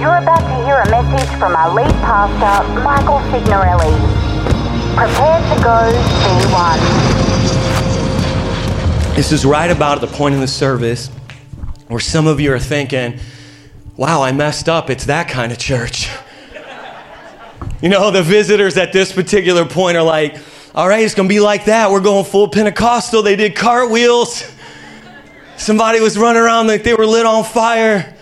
You're about to hear a message from our lead pastor, Michael Signorelli. Prepare to go V1. This is right about the point in the service where some of you are thinking, wow, I messed up. It's that kind of church. You know, the visitors at this particular point are like, all right, it's going to be like that. We're going full Pentecostal. They did cartwheels. Somebody was running around like they were lit on fire.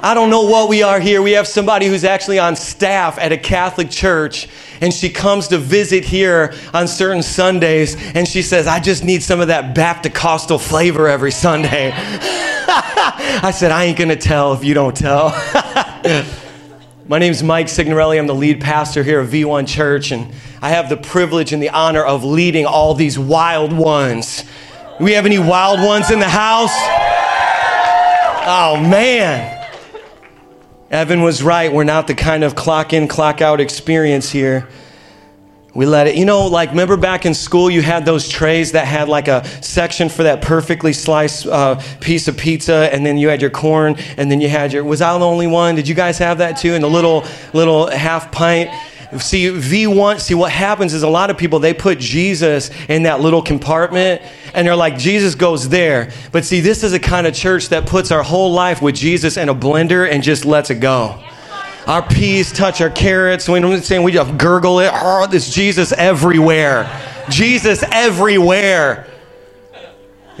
I don't know what we are here. We have somebody who's actually on staff at a Catholic church, and she comes to visit here on certain Sundays, and she says, I just need some of that Baptist flavor every Sunday. I said, I ain't gonna tell if you don't tell. My name is Mike Signorelli. I'm the lead pastor here at V1 Church, and I have the privilege and the honor of leading all these wild ones. Do We have any wild ones in the house? Oh, man. Evan was right. We're not the kind of clock in, clock out experience here. We let it, you know, like remember back in school, you had those trays that had like a section for that perfectly sliced uh, piece of pizza, and then you had your corn, and then you had your. Was I the only one? Did you guys have that too? And the little little half pint. See, V1, see what happens is a lot of people, they put Jesus in that little compartment and they're like, Jesus goes there. But see, this is a kind of church that puts our whole life with Jesus in a blender and just lets it go. Our peas touch our carrots. We don't saying we just gurgle it. Oh, there's Jesus everywhere. Jesus everywhere.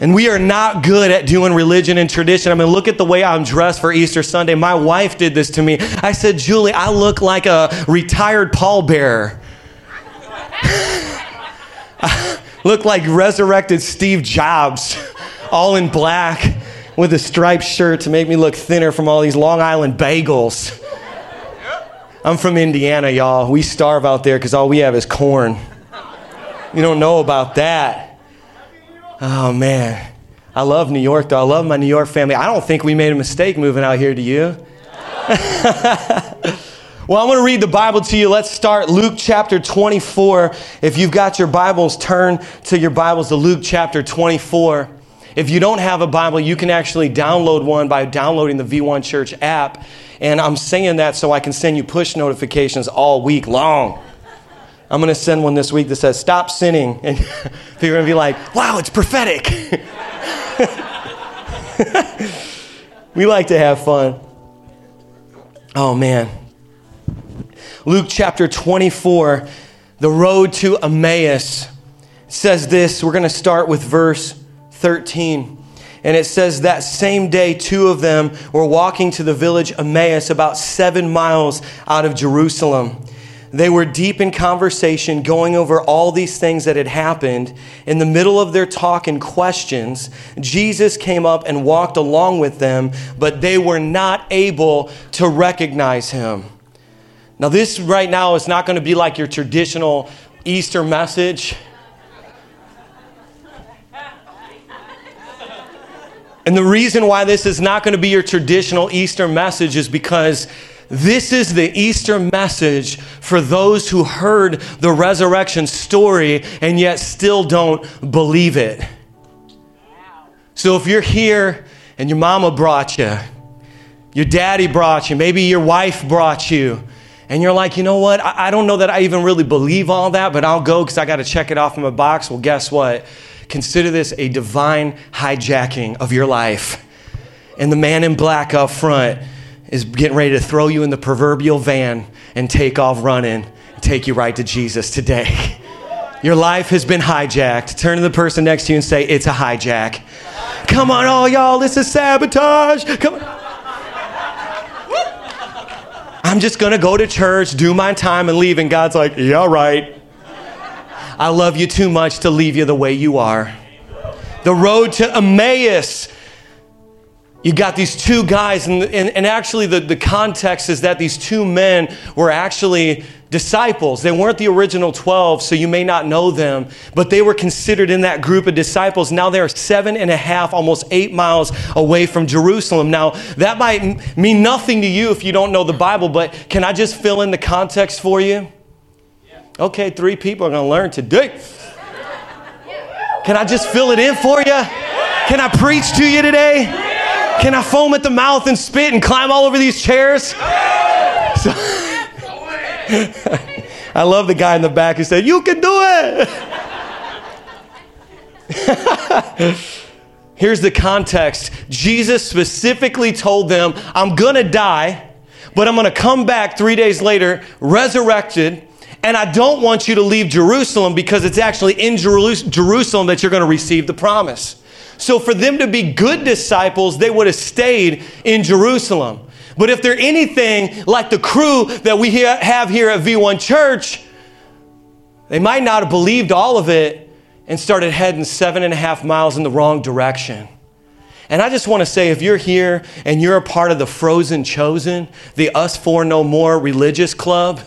And we are not good at doing religion and tradition. I mean, look at the way I'm dressed for Easter Sunday. My wife did this to me. I said, Julie, I look like a retired pallbearer. I look like resurrected Steve Jobs, all in black with a striped shirt to make me look thinner from all these Long Island bagels. I'm from Indiana, y'all. We starve out there because all we have is corn. You don't know about that. Oh man, I love New York though. I love my New York family. I don't think we made a mistake moving out here, do you? well, I'm going to read the Bible to you. Let's start Luke chapter 24. If you've got your Bibles, turn to your Bibles to Luke chapter 24. If you don't have a Bible, you can actually download one by downloading the V1 Church app. And I'm saying that so I can send you push notifications all week long. I'm going to send one this week that says, Stop sinning. And people are going to be like, Wow, it's prophetic. we like to have fun. Oh, man. Luke chapter 24, the road to Emmaus says this. We're going to start with verse 13. And it says that same day, two of them were walking to the village Emmaus, about seven miles out of Jerusalem. They were deep in conversation, going over all these things that had happened. In the middle of their talk and questions, Jesus came up and walked along with them, but they were not able to recognize him. Now, this right now is not going to be like your traditional Easter message. And the reason why this is not going to be your traditional Easter message is because this is the Easter message for those who heard the resurrection story and yet still don't believe it. So if you're here and your mama brought you, your daddy brought you, maybe your wife brought you, and you're like, you know what? I, I don't know that I even really believe all that, but I'll go because I got to check it off in my box. Well, guess what? Consider this a divine hijacking of your life. And the man in black up front is getting ready to throw you in the proverbial van and take off running, take you right to Jesus today. Your life has been hijacked. Turn to the person next to you and say, It's a hijack. Come on, all y'all, this is sabotage. Come on. I'm just gonna go to church, do my time, and leave. And God's like, Yeah, right. I love you too much to leave you the way you are. The road to Emmaus you got these two guys, and, and, and, actually, the, the context is that these two men were actually disciples. They weren't the original 12, so you may not know them, but they were considered in that group of disciples. Now they're seven and a half, almost eight miles away from Jerusalem. Now, that might mean nothing to you if you don't know the Bible, but can I just fill in the context for you? Okay, three people are going to learn today. Can I just fill it in for you? Can I preach to you today? Can I foam at the mouth and spit and climb all over these chairs? So, I love the guy in the back who said, You can do it. Here's the context Jesus specifically told them, I'm gonna die, but I'm gonna come back three days later, resurrected. And I don't want you to leave Jerusalem because it's actually in Jerusalem that you're going to receive the promise. So, for them to be good disciples, they would have stayed in Jerusalem. But if they're anything like the crew that we have here at V1 Church, they might not have believed all of it and started heading seven and a half miles in the wrong direction. And I just want to say if you're here and you're a part of the Frozen Chosen, the Us For No More religious club,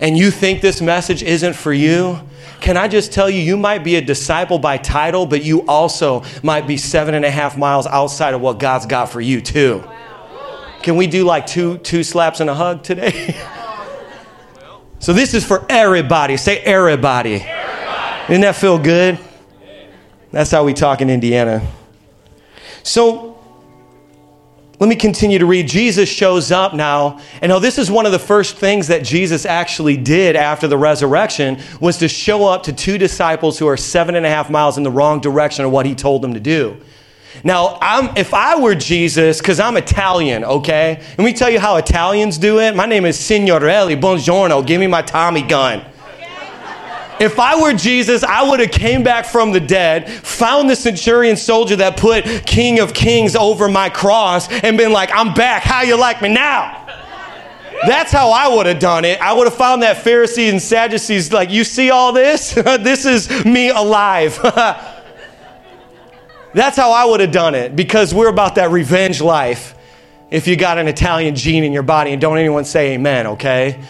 and you think this message isn't for you, can I just tell you, you might be a disciple by title, but you also might be seven and a half miles outside of what God's got for you, too. Can we do like two, two slaps and a hug today? so this is for everybody. Say everybody. everybody. Didn't that feel good? That's how we talk in Indiana. So let me continue to read. Jesus shows up now. And now this is one of the first things that Jesus actually did after the resurrection was to show up to two disciples who are seven and a half miles in the wrong direction of what he told them to do. Now, I'm, if I were Jesus, because I'm Italian, okay? Let me tell you how Italians do it. My name is Signorelli. Buongiorno. Give me my Tommy gun. If I were Jesus, I would have came back from the dead, found the centurion soldier that put King of Kings over my cross, and been like, I'm back. How you like me now? That's how I would have done it. I would have found that Pharisees and Sadducees like, you see all this? this is me alive. That's how I would have done it because we're about that revenge life. If you got an Italian gene in your body, and don't anyone say amen, okay?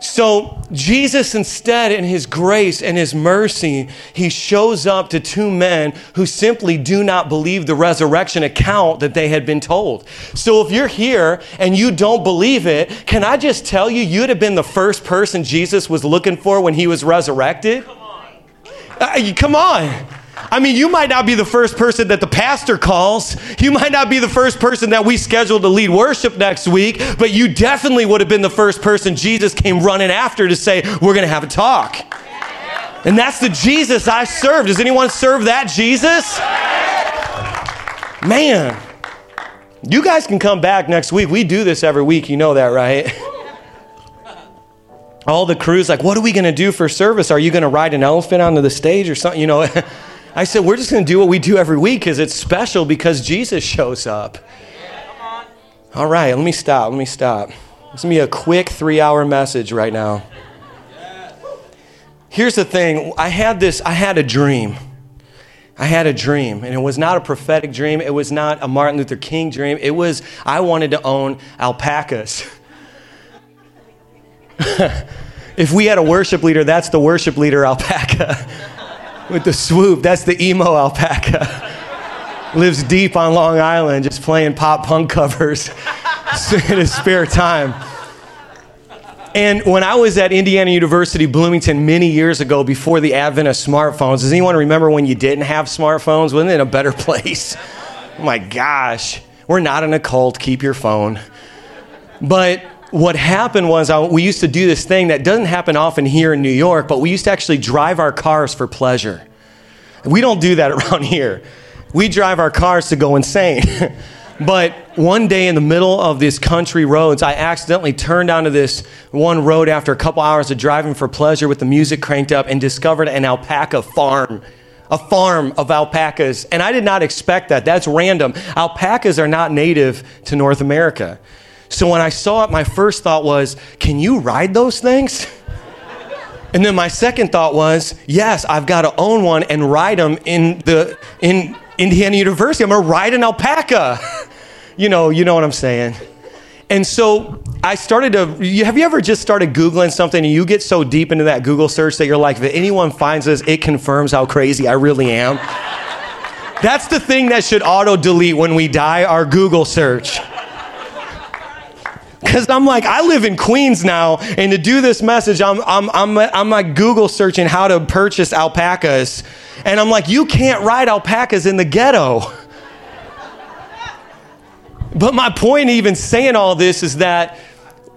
So, Jesus, instead, in his grace and his mercy, he shows up to two men who simply do not believe the resurrection account that they had been told. So, if you're here and you don't believe it, can I just tell you, you'd have been the first person Jesus was looking for when he was resurrected? Come on. Uh, come on. I mean, you might not be the first person that the pastor calls. You might not be the first person that we schedule to lead worship next week, but you definitely would have been the first person Jesus came running after to say, We're going to have a talk. And that's the Jesus I serve. Does anyone serve that Jesus? Man, you guys can come back next week. We do this every week. You know that, right? All the crews, like, what are we going to do for service? Are you going to ride an elephant onto the stage or something? You know, I said, we're just going to do what we do every week because it's special because Jesus shows up. All right, let me stop. Let me stop. Is going to be a quick three hour message right now. Here's the thing I had this, I had a dream. I had a dream, and it was not a prophetic dream. It was not a Martin Luther King dream. It was, I wanted to own alpacas. if we had a worship leader, that's the worship leader alpaca with the swoop. That's the emo alpaca. Lives deep on Long Island, just playing pop punk covers in his spare time. And when I was at Indiana University Bloomington many years ago, before the advent of smartphones, does anyone remember when you didn't have smartphones? Wasn't it a better place? Oh my gosh. We're not in a cult, keep your phone. But what happened was uh, we used to do this thing that doesn't happen often here in New York, but we used to actually drive our cars for pleasure. We don't do that around here. We drive our cars to go insane. but one day in the middle of these country roads, I accidentally turned onto this one road after a couple hours of driving for pleasure with the music cranked up and discovered an alpaca farm a farm of alpacas. And I did not expect that. That's random. Alpacas are not native to North America. So when I saw it, my first thought was, can you ride those things? And then my second thought was, yes, I've got to own one and ride them in the in Indiana University. I'm to ride an alpaca. you know, you know what I'm saying. And so I started to. Have you ever just started Googling something and you get so deep into that Google search that you're like, if anyone finds this, it confirms how crazy I really am? That's the thing that should auto delete when we die our Google search. Because I'm like, I live in Queens now, and to do this message, I'm, I'm, I'm, I'm like Google searching how to purchase alpacas. And I'm like, you can't ride alpacas in the ghetto. But my point, even saying all this, is that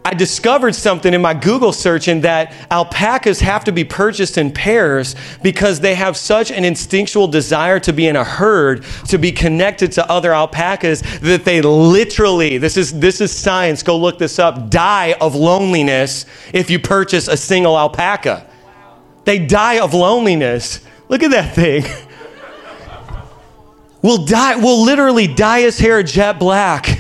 I discovered something in my Google search in that alpacas have to be purchased in pairs because they have such an instinctual desire to be in a herd, to be connected to other alpacas, that they literally, this is, this is science, go look this up, die of loneliness if you purchase a single alpaca. They die of loneliness. Look at that thing. We'll die, we'll literally dye his hair jet black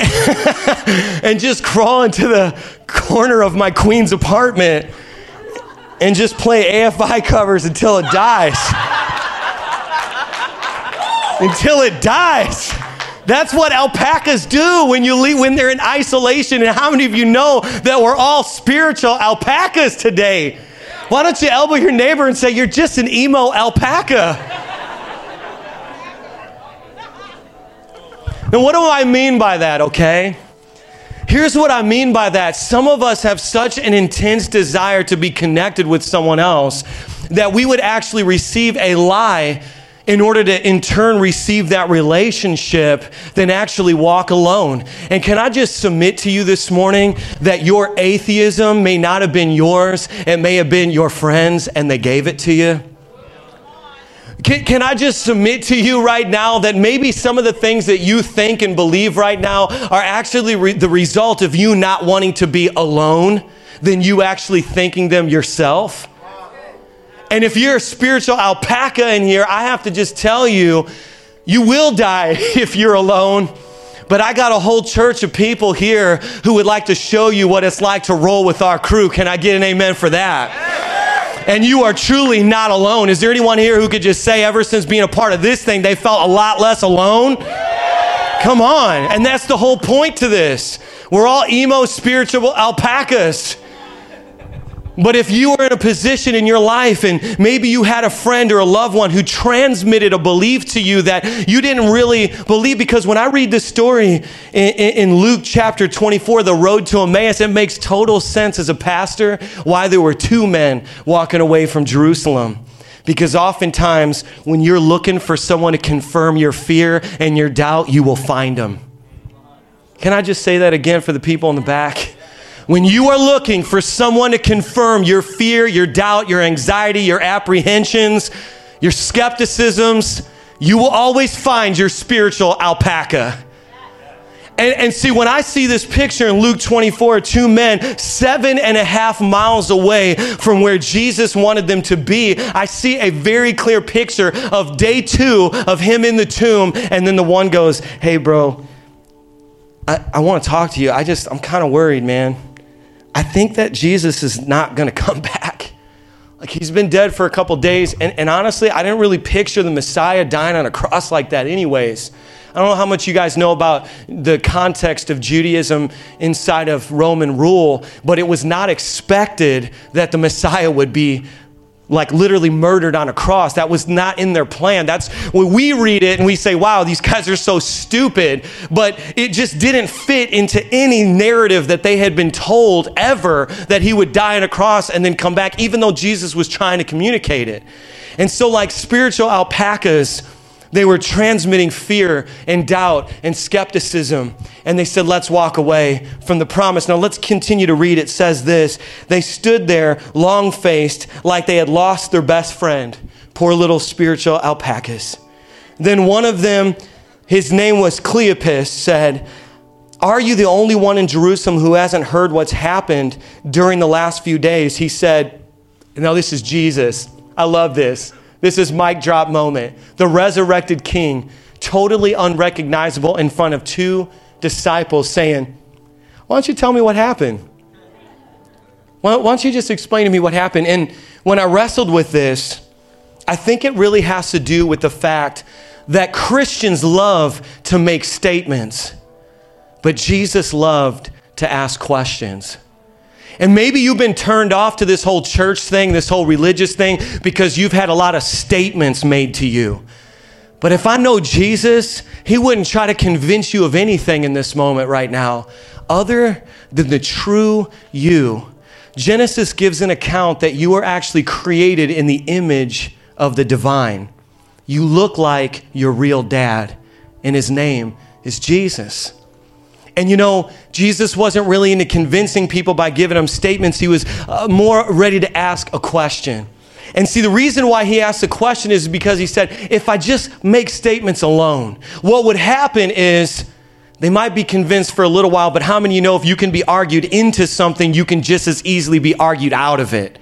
and just crawl into the corner of my queen's apartment and just play AFI covers until it dies. until it dies. That's what alpacas do when you leave, when they're in isolation. And how many of you know that we're all spiritual alpacas today? Why don't you elbow your neighbor and say, You're just an emo alpaca? Now, what do I mean by that, okay? Here's what I mean by that. Some of us have such an intense desire to be connected with someone else that we would actually receive a lie in order to in turn receive that relationship than actually walk alone. And can I just submit to you this morning that your atheism may not have been yours, it may have been your friends and they gave it to you? Can, can, I just submit to you right now that maybe some of the things that you think and believe right now are actually re- the result of you not wanting to be alone than you actually thinking them yourself? And if you're a spiritual alpaca in here, I have to just tell you, you will die if you're alone. But I got a whole church of people here who would like to show you what it's like to roll with our crew. Can I get an amen for that? And you are truly not alone. Is there anyone here who could just say, ever since being a part of this thing, they felt a lot less alone? Come on. And that's the whole point to this. We're all emo spiritual alpacas. But if you were in a position in your life and maybe you had a friend or a loved one who transmitted a belief to you that you didn't really believe, because when I read the story in, in, Luke chapter 24, the road to Emmaus, it makes total sense as a pastor why there were two men walking away from Jerusalem. Because oftentimes, when you're looking for someone to confirm your fear and your doubt, you will find them. Can I just say that again for the people in the back? When you are looking for someone to confirm your fear, your doubt, your anxiety, your apprehensions, your skepticisms, you will always find your spiritual alpaca. And, and, see, when I see this picture in Luke 24, two men seven and a half miles away from where Jesus wanted them to be, I see a very clear picture of day two of him in the tomb. And then the one goes, Hey, bro, I, I want to talk to you. I just, I'm kind of worried, man. I think that Jesus is not going to come back. Like he's been dead for a couple days. And, and honestly, I didn't really picture the Messiah dying on a cross like that, anyways. I don't know how much you guys know about the context of Judaism inside of Roman rule, but it was not expected that the Messiah would be like literally murdered on a cross. That was not in their plan. That's when we read it and we say, wow, these guys are so stupid. But it just didn't fit into any narrative that they had been told ever that he would die on a cross and then come back, even though Jesus was trying to communicate it. And so, like spiritual alpacas, they were transmitting fear and doubt and skepticism. And they said, Let's walk away from the promise. Now, let's continue to read. It says this They stood there, long faced, like they had lost their best friend. Poor little spiritual alpacas. Then one of them, his name was Cleopas, said, Are you the only one in Jerusalem who hasn't heard what's happened during the last few days? He said, Now, this is Jesus. I love this. This is mic drop moment. The resurrected king, totally unrecognizable in front of two disciples, saying, Why don't you tell me what happened? Why don't you just explain to me what happened? And when I wrestled with this, I think it really has to do with the fact that Christians love to make statements, but Jesus loved to ask questions. And maybe you've been turned off to this whole church thing, this whole religious thing, because you've had a lot of statements made to you. But if I know Jesus, He wouldn't try to convince you of anything in this moment right now other than the true you. Genesis gives an account that you are actually created in the image of the divine. You look like your real dad, and his name is Jesus. And you know, Jesus wasn't really into convincing people by giving them statements. He was uh, more ready to ask a question. And see, the reason why he asked the question is because he said, if I just make statements alone, what would happen is they might be convinced for a little while, but how many you know if you can be argued into something, you can just as easily be argued out of it?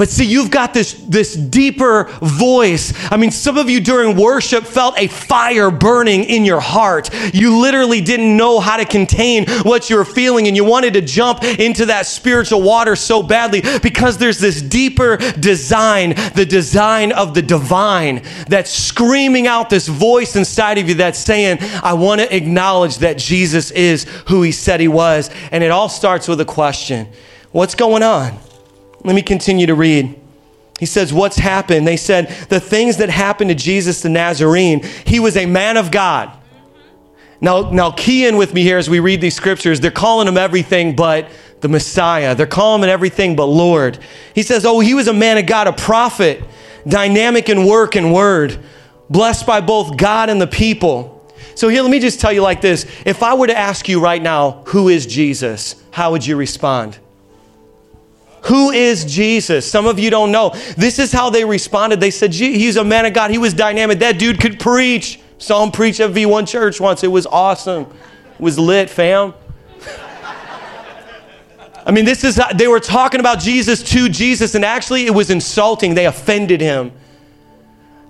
But see, you've got this, this deeper voice. I mean, some of you during worship felt a fire burning in your heart. You literally didn't know how to contain what you were feeling, and you wanted to jump into that spiritual water so badly because there's this deeper design, the design of the divine, that's screaming out this voice inside of you that's saying, I want to acknowledge that Jesus is who he said he was. And it all starts with a question What's going on? Let me continue to read. He says, What's happened? They said, The things that happened to Jesus the Nazarene, he was a man of God. Now, now key in with me here as we read these scriptures. They're calling him everything but the Messiah. They're calling him everything but Lord. He says, Oh, he was a man of God, a prophet, dynamic in work and word, blessed by both God and the people. So, here, let me just tell you like this. If I were to ask you right now, who is Jesus? How would you respond? Who is Jesus? Some of you don't know. This is how they responded. They said, He's a man of God. He was dynamic. That dude could preach. Saw him preach at V1 Church once. It was awesome. It was lit, fam. I mean, this is, they were talking about Jesus to Jesus, and actually it was insulting. They offended him.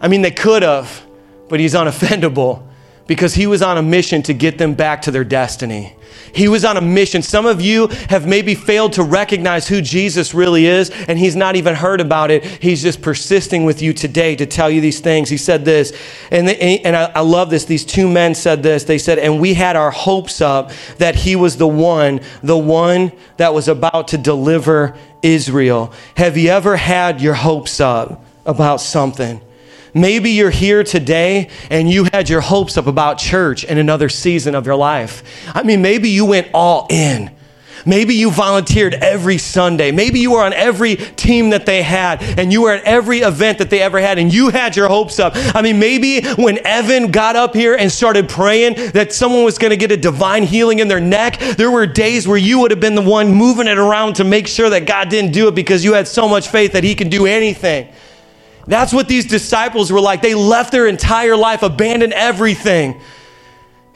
I mean, they could have, but he's unoffendable because he was on a mission to get them back to their destiny. He was on a mission. Some of you have maybe failed to recognize who Jesus really is, and he's not even heard about it. He's just persisting with you today to tell you these things. He said this, and, and I, I love this. These two men said this. They said, and we had our hopes up that he was the one, the one that was about to deliver Israel. Have you ever had your hopes up about something? Maybe you're here today and you had your hopes up about church in another season of your life. I mean, maybe you went all in. Maybe you volunteered every Sunday. Maybe you were on every team that they had and you were at every event that they ever had and you had your hopes up. I mean, maybe when Evan got up here and started praying that someone was going to get a divine healing in their neck, there were days where you would have been the one moving it around to make sure that God didn't do it because you had so much faith that He can do anything. That's what these disciples were like. They left their entire life, abandoned everything.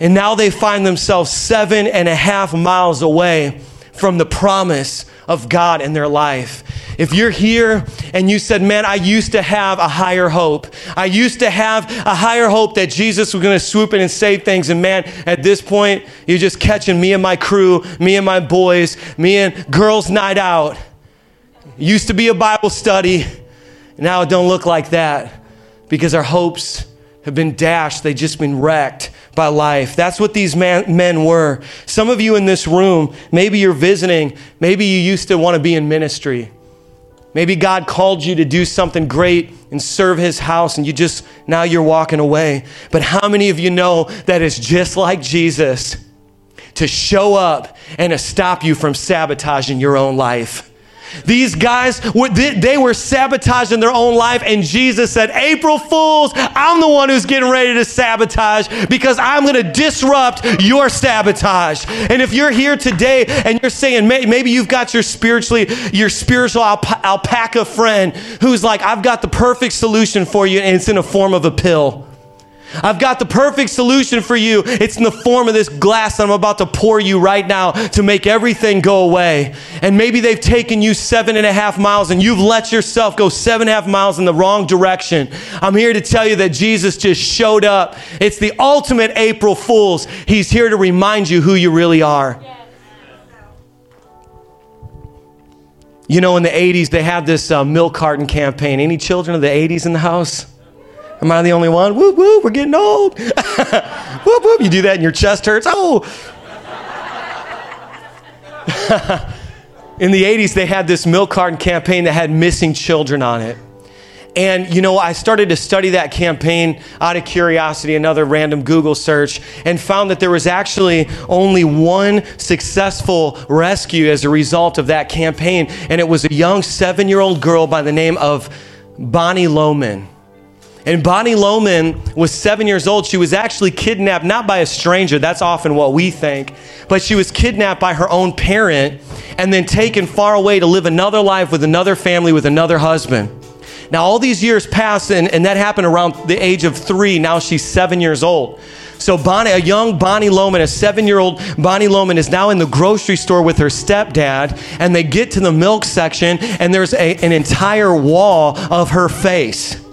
And now they find themselves seven and a half miles away from the promise of God in their life. If you're here and you said, Man, I used to have a higher hope, I used to have a higher hope that Jesus was going to swoop in and save things. And man, at this point, you're just catching me and my crew, me and my boys, me and girls' night out. Used to be a Bible study. Now it don't look like that because our hopes have been dashed. They've just been wrecked by life. That's what these man, men were. Some of you in this room, maybe you're visiting, maybe you used to want to be in ministry. Maybe God called you to do something great and serve his house and you just now you're walking away. But how many of you know that it's just like Jesus to show up and to stop you from sabotaging your own life? These guys, they were sabotaging their own life, and Jesus said, April Fools, I'm the one who's getting ready to sabotage because I'm going to disrupt your sabotage. And if you're here today and you're saying, maybe you've got your spiritually, your spiritual alpaca friend who's like, I've got the perfect solution for you, and it's in a form of a pill. I've got the perfect solution for you. It's in the form of this glass that I'm about to pour you right now to make everything go away. And maybe they've taken you seven and a half miles and you've let yourself go seven and a half miles in the wrong direction. I'm here to tell you that Jesus just showed up. It's the ultimate April Fool's. He's here to remind you who you really are. You know, in the 80s, they had this uh, milk carton campaign. Any children of the 80s in the house? Am I the only one? Whoop, whoop, we're getting old. whoop, whoop. You do that and your chest hurts. Oh. In the 80s, they had this milk carton campaign that had missing children on it. And, you know, I started to study that campaign out of curiosity, another random Google search, and found that there was actually only one successful rescue as a result of that campaign. And it was a young seven year old girl by the name of Bonnie Lohman. And Bonnie Lohman was seven years old. She was actually kidnapped, not by a stranger, that's often what we think, but she was kidnapped by her own parent and then taken far away to live another life with another family, with another husband. Now, all these years passed, and, and that happened around the age of three. Now she's seven years old. So Bonnie, a young Bonnie Lohman, a seven-year-old Bonnie Lohman, is now in the grocery store with her stepdad, and they get to the milk section, and there's a, an entire wall of her face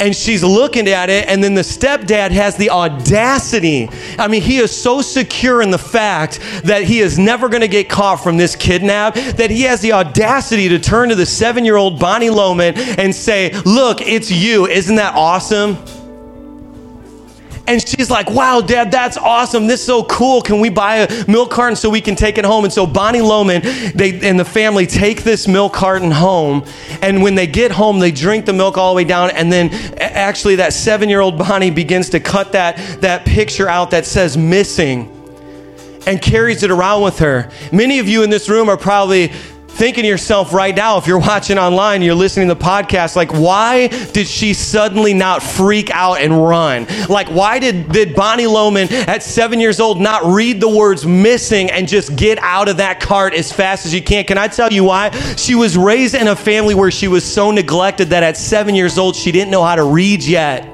and she's looking at it, and then the stepdad has the audacity. I mean, he is so secure in the fact that he is never going to get caught from this kidnap that he has the audacity to turn to the seven year old Bonnie Lohman and say, Look, it's you. Isn't that awesome? And she's like, wow, dad, that's awesome. This is so cool. Can we buy a milk carton so we can take it home? And so Bonnie Lohman they, and the family take this milk carton home. And when they get home, they drink the milk all the way down. And then actually, that seven year old Bonnie begins to cut that, that picture out that says missing and carries it around with her. Many of you in this room are probably thinking to yourself right now, if you're watching online, you're listening to the podcast, like, why did she suddenly not freak out and run? Like, why did, did Bonnie Lohman at seven years old not read the words missing and just get out of that cart as fast as you can? Can I tell you why? She was raised in a family where she was so neglected that at seven years old, she didn't know how to read yet.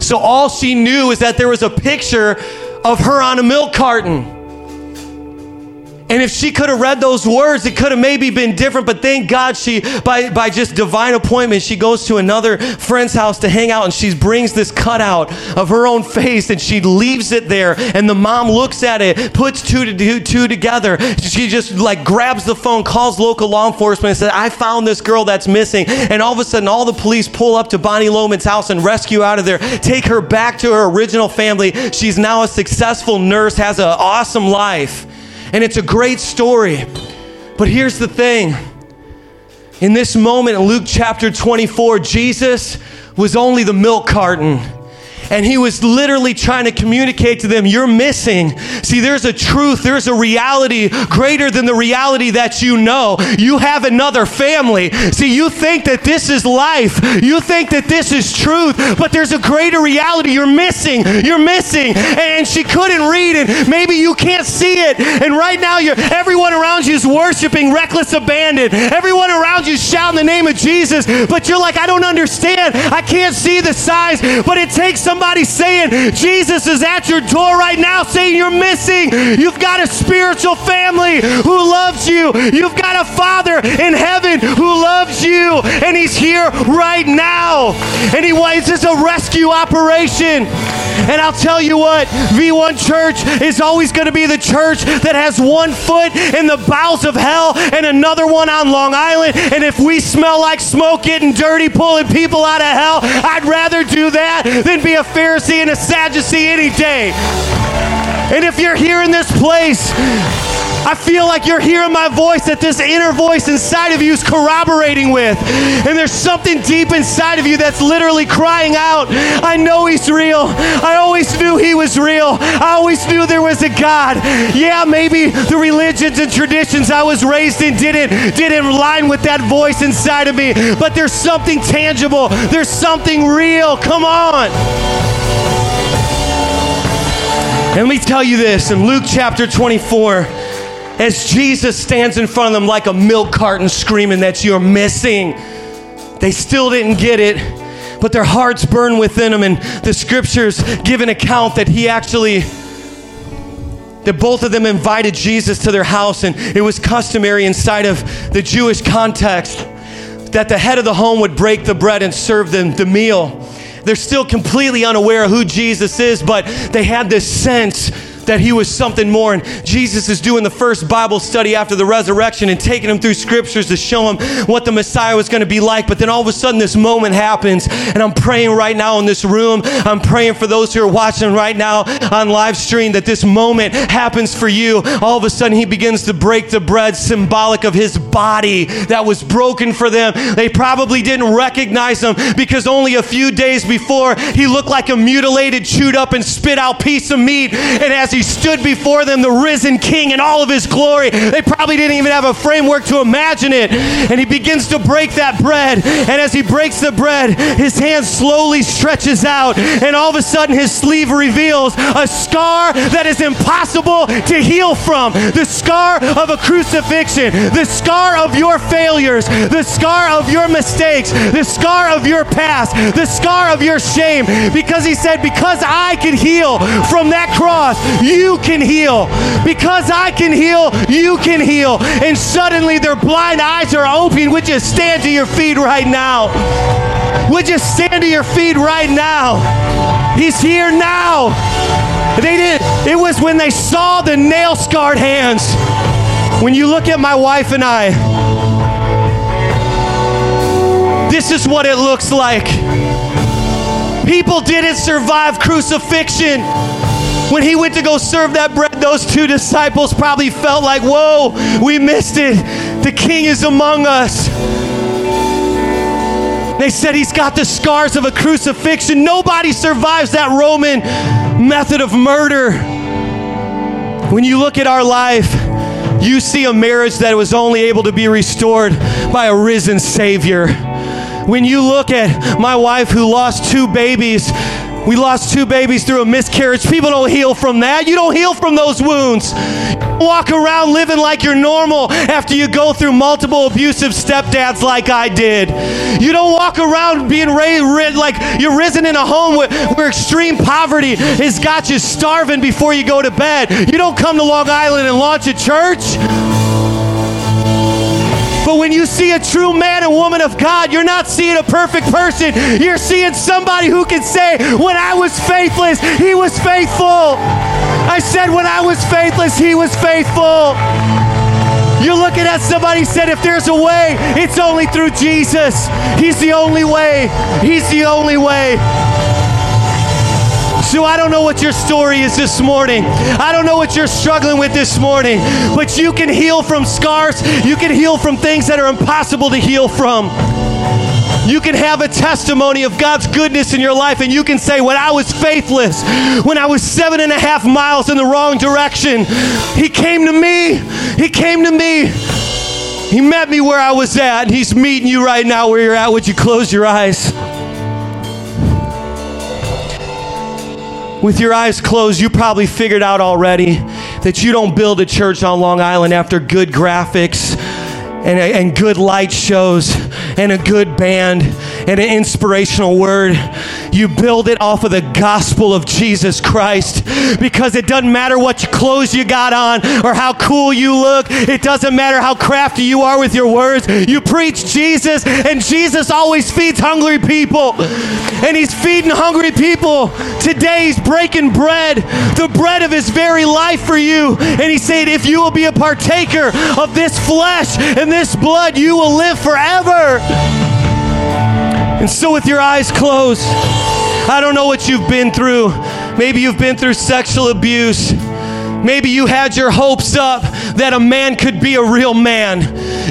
So all she knew is that there was a picture of her on a milk carton. And if she could have read those words, it could have maybe been different. But thank God she, by, by just divine appointment, she goes to another friend's house to hang out and she brings this cutout of her own face and she leaves it there. And the mom looks at it, puts two to two, two together. She just like grabs the phone, calls local law enforcement and says, I found this girl that's missing. And all of a sudden, all the police pull up to Bonnie Lohman's house and rescue out of there, take her back to her original family. She's now a successful nurse, has an awesome life. And it's a great story. But here's the thing in this moment in Luke chapter 24, Jesus was only the milk carton and he was literally trying to communicate to them, You're missing. See, there's a truth, there's a reality greater than the reality that you know. You have another family. See, you think that this is life, you think that this is truth, but there's a greater reality. You're missing. You're missing. And she couldn't read, and maybe you can't see it. And right now, you're, everyone around you is worshiping reckless abandon. Everyone around you shouting the name of Jesus, but you're like, I don't understand. I can't see the size, but it takes some somebody saying, Jesus is at your door right now, saying you're missing. You've got a spiritual family who loves you. You've got a Father in heaven who loves you, and He's here right now. And He this is a rescue operation. And I'll tell you what, V1 Church is always going to be the church that has one foot in the bowels of hell and another one on Long Island. And if we smell like smoke getting dirty, pulling people out of hell, I'd rather do that than be a Pharisee and a Sadducee any day. And if you're here in this place, I feel like you're hearing my voice that this inner voice inside of you is corroborating with. And there's something deep inside of you that's literally crying out, I know He's real. I always knew He was real. I always knew there was a God. Yeah, maybe the religions and traditions I was raised in didn't, didn't line with that voice inside of me, but there's something tangible, there's something real. Come on. And let me tell you this in Luke chapter 24, as Jesus stands in front of them like a milk carton screaming that you're missing, they still didn't get it, but their hearts burn within them. And the scriptures give an account that he actually that both of them invited Jesus to their house, and it was customary inside of the Jewish context that the head of the home would break the bread and serve them the meal. They're still completely unaware of who Jesus is, but they had this sense that he was something more. And Jesus is doing the first Bible study after the resurrection and taking him through scriptures to show him what the Messiah was going to be like. But then all of a sudden, this moment happens. And I'm praying right now in this room. I'm praying for those who are watching right now on live stream that this moment happens for you. All of a sudden, he begins to break the bread, symbolic of his body that was broken for them. They probably didn't recognize him because only a few days before, he looked like a mutilated, chewed up, and spit out piece of meat. And as he he stood before them, the risen king in all of his glory. They probably didn't even have a framework to imagine it. And he begins to break that bread. And as he breaks the bread, his hand slowly stretches out. And all of a sudden, his sleeve reveals a scar that is impossible to heal from the scar of a crucifixion, the scar of your failures, the scar of your mistakes, the scar of your past, the scar of your shame. Because he said, Because I can heal from that cross, you can heal. Because I can heal, you can heal. And suddenly their blind eyes are open. Would you stand to your feet right now? Would you stand to your feet right now? He's here now. They did. It was when they saw the nail scarred hands. When you look at my wife and I, this is what it looks like. People didn't survive crucifixion. When he went to go serve that bread, those two disciples probably felt like, whoa, we missed it. The king is among us. They said he's got the scars of a crucifixion. Nobody survives that Roman method of murder. When you look at our life, you see a marriage that was only able to be restored by a risen Savior. When you look at my wife who lost two babies, we lost two babies through a miscarriage. People don't heal from that. You don't heal from those wounds. Walk around living like you're normal after you go through multiple abusive stepdads like I did. You don't walk around being raised like you're risen in a home where, where extreme poverty has got you starving before you go to bed. You don't come to Long Island and launch a church. When you see a true man and woman of God, you're not seeing a perfect person. You're seeing somebody who can say, When I was faithless, he was faithful. I said, When I was faithless, he was faithful. You're looking at somebody said, if there's a way, it's only through Jesus. He's the only way. He's the only way. So I don't know what your story is this morning. I don't know what you're struggling with this morning, but you can heal from scars. You can heal from things that are impossible to heal from. You can have a testimony of God's goodness in your life, and you can say, When I was faithless, when I was seven and a half miles in the wrong direction, He came to me. He came to me. He met me where I was at, and He's meeting you right now where you're at. Would you close your eyes? With your eyes closed, you probably figured out already that you don't build a church on Long Island after good graphics and, and good light shows and a good band and an inspirational word. You build it off of the gospel of Jesus Christ because it doesn't matter what clothes you got on or how cool you look. It doesn't matter how crafty you are with your words. You preach Jesus, and Jesus always feeds hungry people. And He's feeding hungry people. Today, He's breaking bread, the bread of His very life for you. And He said, If you will be a partaker of this flesh and this blood, you will live forever. And so, with your eyes closed, I don't know what you've been through. Maybe you've been through sexual abuse. Maybe you had your hopes up that a man could be a real man.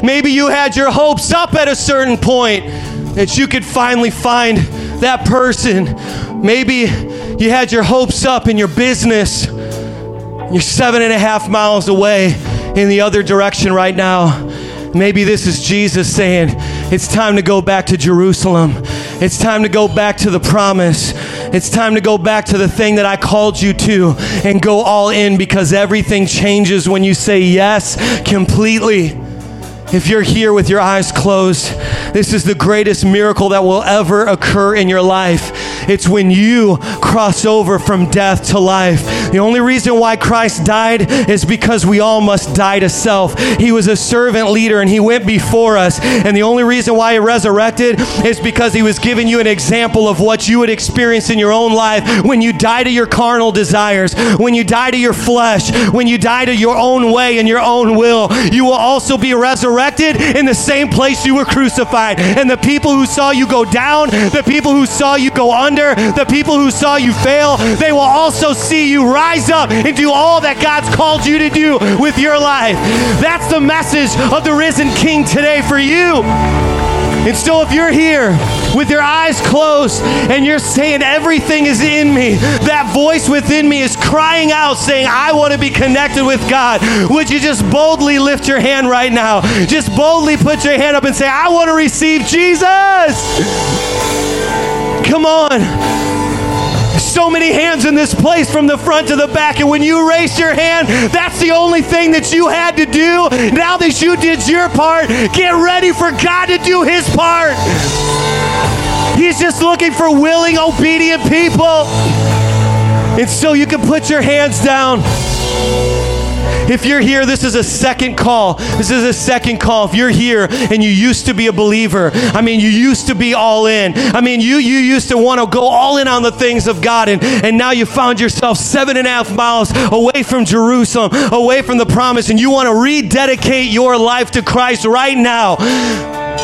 Maybe you had your hopes up at a certain point that you could finally find that person. Maybe you had your hopes up in your business. You're seven and a half miles away in the other direction right now. Maybe this is Jesus saying, It's time to go back to Jerusalem. It's time to go back to the promise. It's time to go back to the thing that I called you to and go all in because everything changes when you say yes completely. If you're here with your eyes closed, this is the greatest miracle that will ever occur in your life. It's when you cross over from death to life. The only reason why Christ died is because we all must die to self. He was a servant leader and he went before us. And the only reason why he resurrected is because he was giving you an example of what you would experience in your own life when you die to your carnal desires, when you die to your flesh, when you die to your own way and your own will. You will also be resurrected in the same place you were crucified. And the people who saw you go down, the people who saw you go under, the people who saw you fail, they will also see you rise up and do all that God's called you to do with your life. That's the message of the risen King today for you. And so if you're here with your eyes closed and you're saying everything is in me, that voice within me is crying out saying, I want to be connected with God. Would you just boldly lift your hand right now? Just boldly put your hand up and say, I want to receive Jesus. Come on so many hands in this place from the front to the back. And when you raised your hand, that's the only thing that you had to do. Now that you did your part, get ready for God to do his part. He's just looking for willing, obedient people. And so you can put your hands down. If you're here, this is a second call. This is a second call. If you're here and you used to be a believer, I mean, you used to be all in. I mean, you you used to want to go all in on the things of God, and, and now you found yourself seven and a half miles away from Jerusalem, away from the promise, and you want to rededicate your life to Christ right now.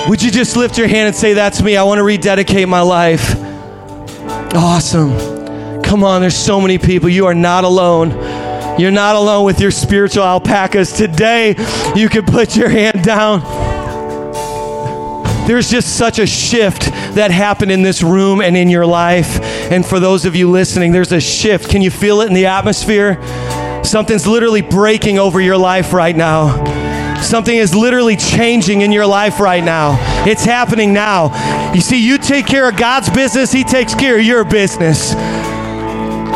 Would you just lift your hand and say, That's me? I want to rededicate my life. Awesome. Come on, there's so many people. You are not alone. You're not alone with your spiritual alpacas. Today, you can put your hand down. There's just such a shift that happened in this room and in your life. And for those of you listening, there's a shift. Can you feel it in the atmosphere? Something's literally breaking over your life right now. Something is literally changing in your life right now. It's happening now. You see, you take care of God's business, He takes care of your business.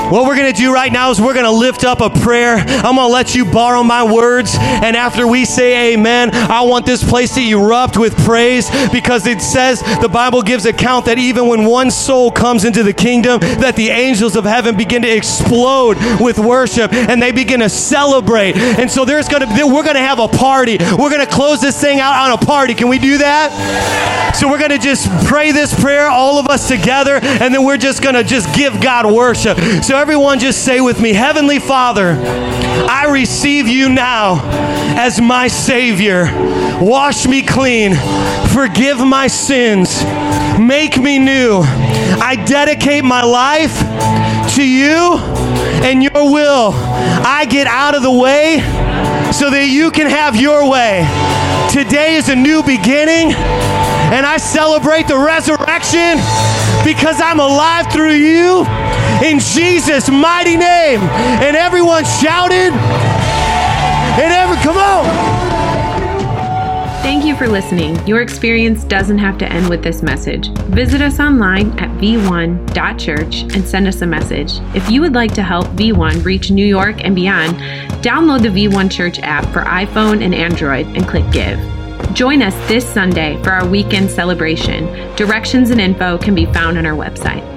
What we're going to do right now is we're going to lift up a prayer. I'm going to let you borrow my words. And after we say amen, I want this place to erupt with praise because it says the Bible gives account that even when one soul comes into the kingdom, that the angels of heaven begin to explode with worship and they begin to celebrate. And so there's going to we're going to have a party. We're going to close this thing out on a party. Can we do that? So we're going to just pray this prayer all of us together and then we're just going to just give God worship. So everyone just say with me Heavenly Father, I receive you now as my Savior. Wash me clean, forgive my sins, make me new. I dedicate my life to you and your will. I get out of the way so that you can have your way. Today is a new beginning, and I celebrate the resurrection because I'm alive through you in Jesus' mighty name. And everyone shouted, and every, come on. Thank you for listening. Your experience doesn't have to end with this message. Visit us online at v1.church and send us a message. If you would like to help V1 reach New York and beyond, download the V1 Church app for iPhone and Android and click Give. Join us this Sunday for our weekend celebration. Directions and info can be found on our website.